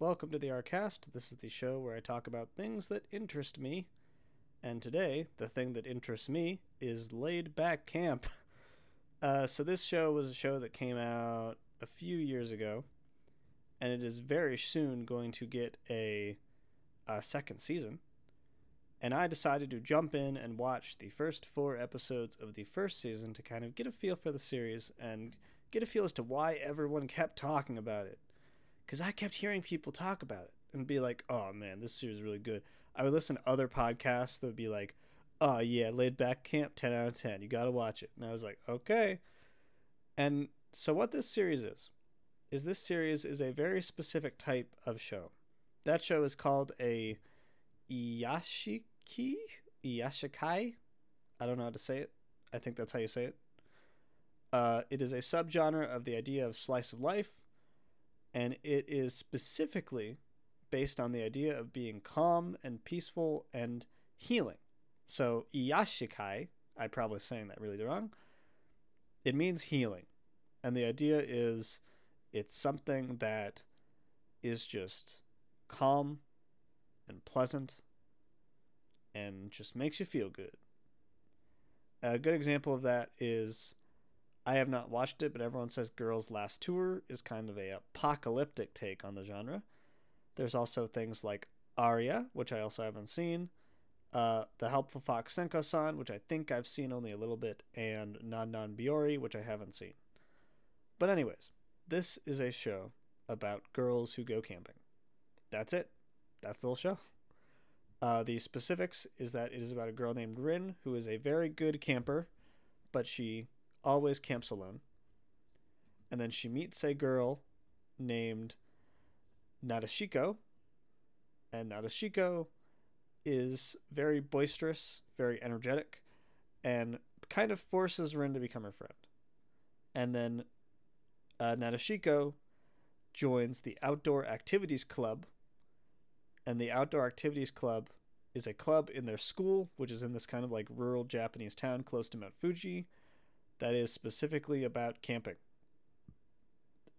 Welcome to the Arcast. This is the show where I talk about things that interest me. And today, the thing that interests me is Laid Back Camp. Uh, so, this show was a show that came out a few years ago, and it is very soon going to get a, a second season. And I decided to jump in and watch the first four episodes of the first season to kind of get a feel for the series and get a feel as to why everyone kept talking about it. Because I kept hearing people talk about it and be like, oh man, this series is really good. I would listen to other podcasts that would be like, oh yeah, laid back camp, 10 out of 10. You got to watch it. And I was like, okay. And so what this series is, is this series is a very specific type of show. That show is called a Iyashiki? Iyashikai? I don't know how to say it. I think that's how you say it. Uh, it is a subgenre of the idea of slice of life, and it is specifically based on the idea of being calm and peaceful and healing. So Iyashikai, I'm probably saying that really wrong. It means healing. And the idea is it's something that is just calm and pleasant and just makes you feel good. A good example of that is I have not watched it, but everyone says Girls Last Tour is kind of a apocalyptic take on the genre. There's also things like Aria, which I also haven't seen, uh, The Helpful Fox Senko-san, which I think I've seen only a little bit, and Non Non Biyori, which I haven't seen. But anyways, this is a show about girls who go camping. That's it. That's the whole show. Uh, the specifics is that it is about a girl named Rin who is a very good camper, but she always camps alone. And then she meets a girl named Nadeshiko, and Nadeshiko is very boisterous, very energetic, and kind of forces Rin to become her friend. And then uh, Nadeshiko joins the Outdoor Activities Club, and the Outdoor Activities Club is a club in their school, which is in this kind of like rural Japanese town close to Mount Fuji, that is specifically about camping.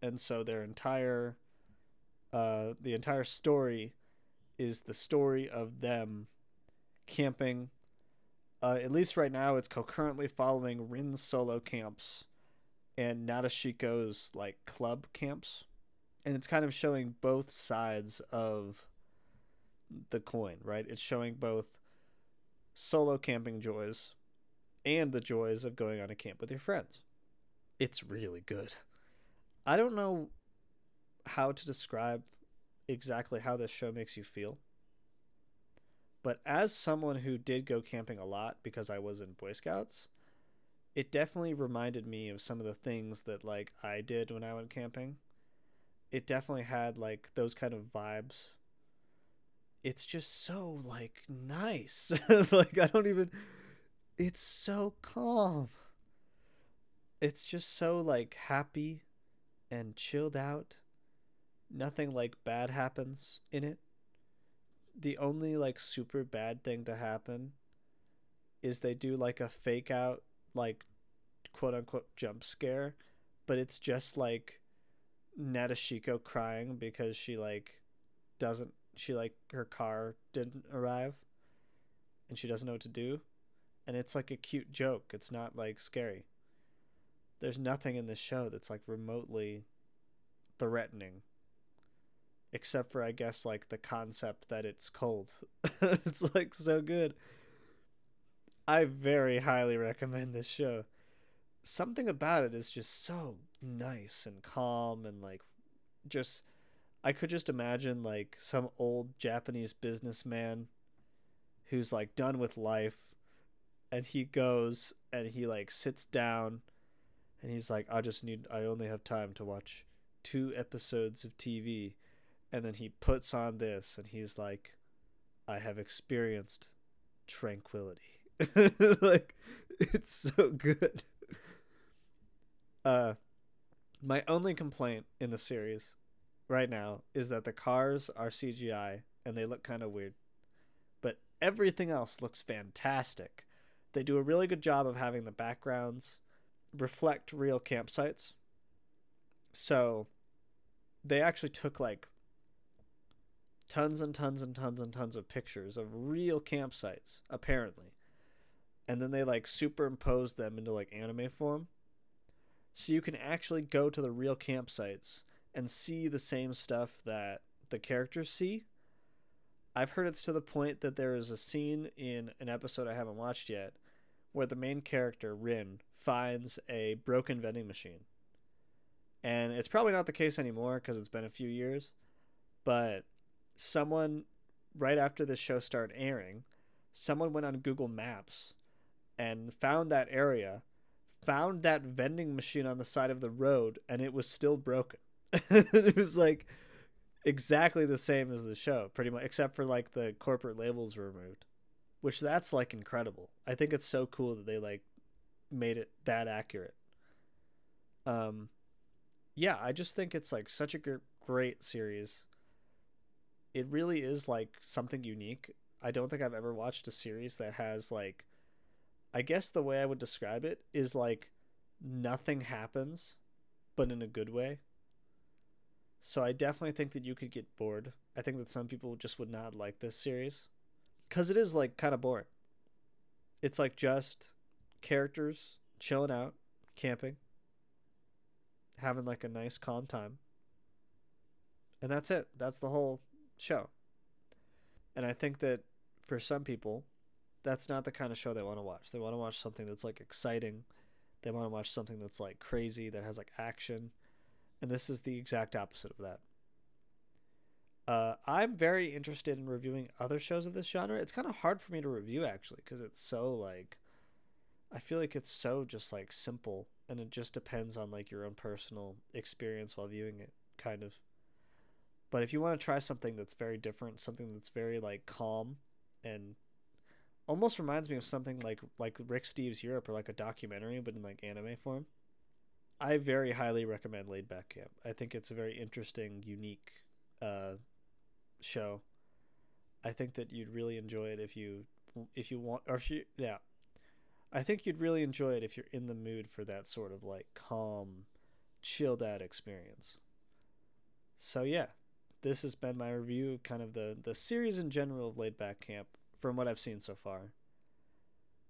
And so their entire, uh, the entire story is the story of them camping. Uh, at least right now, it's concurrently following Rin's solo camps and Nadeshiko's like club camps, and it's kind of showing both sides of the coin, right? It's showing both solo camping joys and the joys of going on a camp with your friends. It's really good. I don't know how to describe exactly how this show makes you feel. But as someone who did go camping a lot because I was in Boy Scouts, it definitely reminded me of some of the things that like I did when I went camping. It definitely had like those kind of vibes. It's just so like nice. like I don't even it's so calm. It's just so like happy and chilled out nothing like bad happens in it. The only like super bad thing to happen is they do like a fake out like quote unquote jump scare, but it's just like Nadeshiko crying because she like doesn't she like her car didn't arrive and she doesn't know what to do and it's like a cute joke. It's not like scary. There's nothing in this show that's like remotely threatening except for I guess like the concept that it's cold. it's like so good. I very highly recommend this show. Something about it is just so nice and calm and like just I could just imagine like some old Japanese businessman who's like done with life and he goes and he like sits down and he's like I just need I only have time to watch two episodes of TV and then he puts on this and he's like i have experienced tranquility. Like it's so good. Uh my only complaint in the series right now is that the cars are cgi and they look kind of weird but everything else looks fantastic they do a really good job of having the backgrounds reflect real campsites so they actually took like tons and tons and tons and tons of pictures of real campsites, apparently. And then they like superimpose them into like anime form. So you can actually go to the real campsites and see the same stuff that the characters see. I've heard it's to the point that there is a scene in an episode I haven't watched yet where the main character, Rin, finds a broken vending machine. And it's probably not the case anymore because it's been a few years, but someone right after the show started airing, someone went on Google Maps and found that area, found that vending machine on the side of the road, and it was still broken. it was like exactly the same as the show, pretty much, except for like the corporate labels were removed, which that's like incredible. I think it's so cool that they like made it that accurate. Um, yeah, I just think it's like such a great series it really is like something unique. I don't think I've ever watched a series that has like I guess the way I would describe it is like nothing happens but in a good way. So I definitely think that you could get bored. I think that some people just would not like this series cuz it is like kind of boring. It's like just characters chilling out, camping, having like a nice calm time. And that's it. That's the whole show. And I think that for some people, that's not the kind of show they want to watch. They want to watch something that's like exciting. They want to watch something that's like crazy, that has like action. And this is the exact opposite of that. Uh, I'm very interested in reviewing other shows of this genre. It's kind of hard for me to review actually because it's so like, I feel like it's so just like simple and it just depends on like your own personal experience while viewing it, kind of. But if you want to try something that's very different, something that's very like calm and almost reminds me of something like like Rick Steves Europe or like a documentary but in like anime form. I very highly recommend Laid Back Camp. I think it's a very interesting, unique uh, show. I think that you'd really enjoy it if you if you want or if you yeah. I think you'd really enjoy it if you're in the mood for that sort of like calm, chilled out experience. So yeah, this has been my review, kind of the the series in general of Laid Back Camp from what I've seen so far.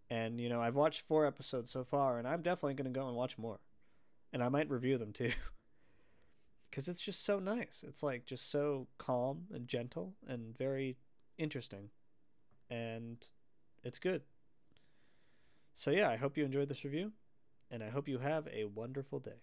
And you know, I've watched four episodes so far, and I'm definitely going to go and watch more, and I might review them too, because it's just so nice. It's like just so calm and gentle and very interesting, and it's good. So yeah, I hope you enjoyed this review, and I hope you have a wonderful day.